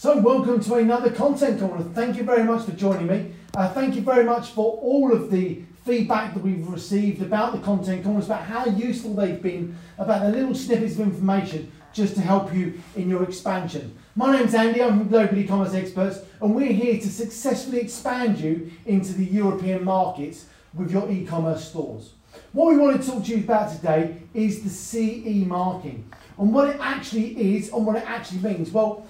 So welcome to another content corner. Thank you very much for joining me. Uh, thank you very much for all of the feedback that we've received about the content corners, about how useful they've been, about the little snippets of information just to help you in your expansion. My name's Andy, I'm from Global E-Commerce Experts, and we're here to successfully expand you into the European markets with your e-commerce stores. What we want to talk to you about today is the CE marking and what it actually is and what it actually means. Well,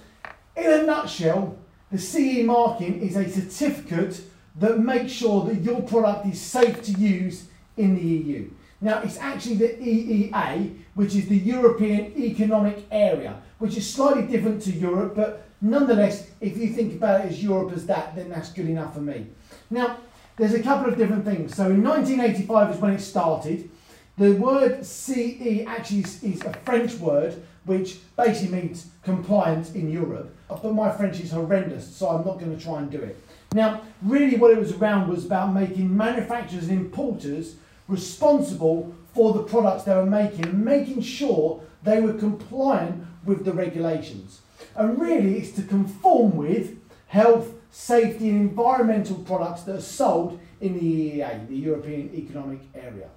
in a nutshell, the CE marking is a certificate that makes sure that your product is safe to use in the EU. Now, it's actually the EEA, which is the European Economic Area, which is slightly different to Europe, but nonetheless, if you think about it as Europe as that, then that's good enough for me. Now, there's a couple of different things. So in 1985 is when it started. The word CE actually is, a French word which basically means compliance in Europe. But my French is horrendous, so I'm not going to try and do it. Now, really what it was around was about making manufacturers and importers responsible for the products they were making making sure they were compliant with the regulations. And really it's to conform with health, safety and environmental products that are sold in the EEA, the European Economic Area.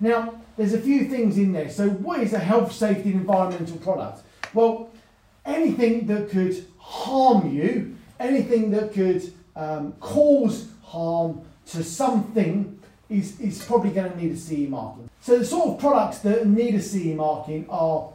Now, there's a few things in there. So what is a health, safety and environmental product? Well, anything that could harm you, anything that could um, cause harm to something is, is probably going to need a CE marking. So the sort of products that need a CE marking are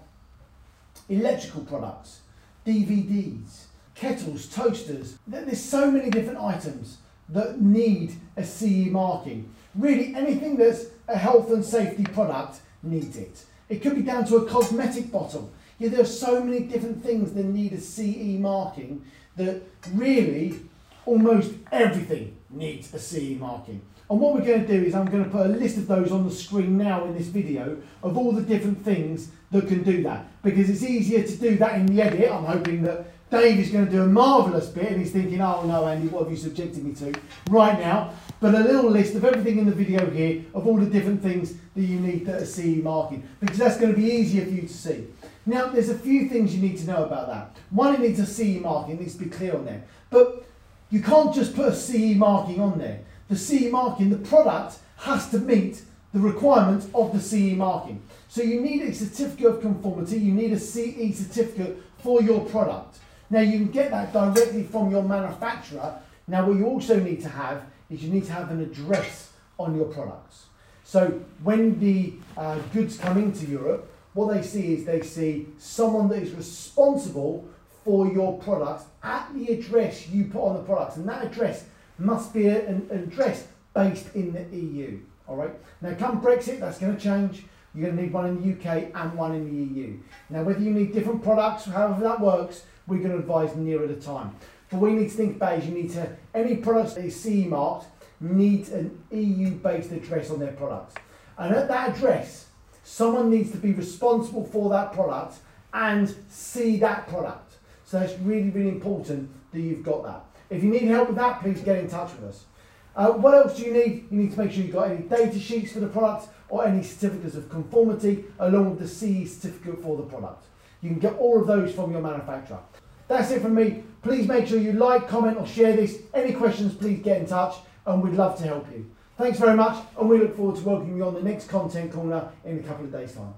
electrical products, DVDs, kettles, toasters. There's so many different items that need a CE marking. Really anything that's a health and safety product needs it. It could be down to a cosmetic bottle. Yeah, there are so many different things that need a CE marking that really almost everything needs a CE marking. And what we're going to do is I'm going to put a list of those on the screen now in this video of all the different things that can do that. Because it's easier to do that in the edit. I'm hoping that Dave is going to do a marvellous bit and he's thinking, oh no Andy, what have you subjected me to right now? But a little list of everything in the video here of all the different things that you need that are CE marking. Because that's going to be easier for you to see. Now, there's a few things you need to know about that. One, it needs a CE marking, it needs to be clear on there. But you can't just put a CE marking on there the CE marking, the product has to meet the requirements of the CE marking. So you need a certificate of conformity, you need a CE certificate for your product. Now you can get that directly from your manufacturer. Now what you also need to have is you need to have an address on your products. So when the uh, goods come into Europe, what they see is they see someone that is responsible for your products at the address you put on the products. And that address must be an, address based in the EU. All right. Now, come Brexit, that's going to change. You're going to need one in the UK and one in the EU. Now, whether you need different products, however that works, we're going to advise nearer the time. But we need to think about is you need to, any products that is CE marked needs an EU-based address on their products. And at that address, someone needs to be responsible for that product and see that product. So it's really, really important that you've got that. If you need help with that, please get in touch with us. Uh, what else do you need? You need to make sure you've got any data sheets for the product or any certificates of conformity along with the CE certificate for the product. You can get all of those from your manufacturer. That's it from me. Please make sure you like, comment or share this. Any questions, please get in touch and we'd love to help you. Thanks very much and we look forward to welcoming you on the next Content Corner in a couple of days' time.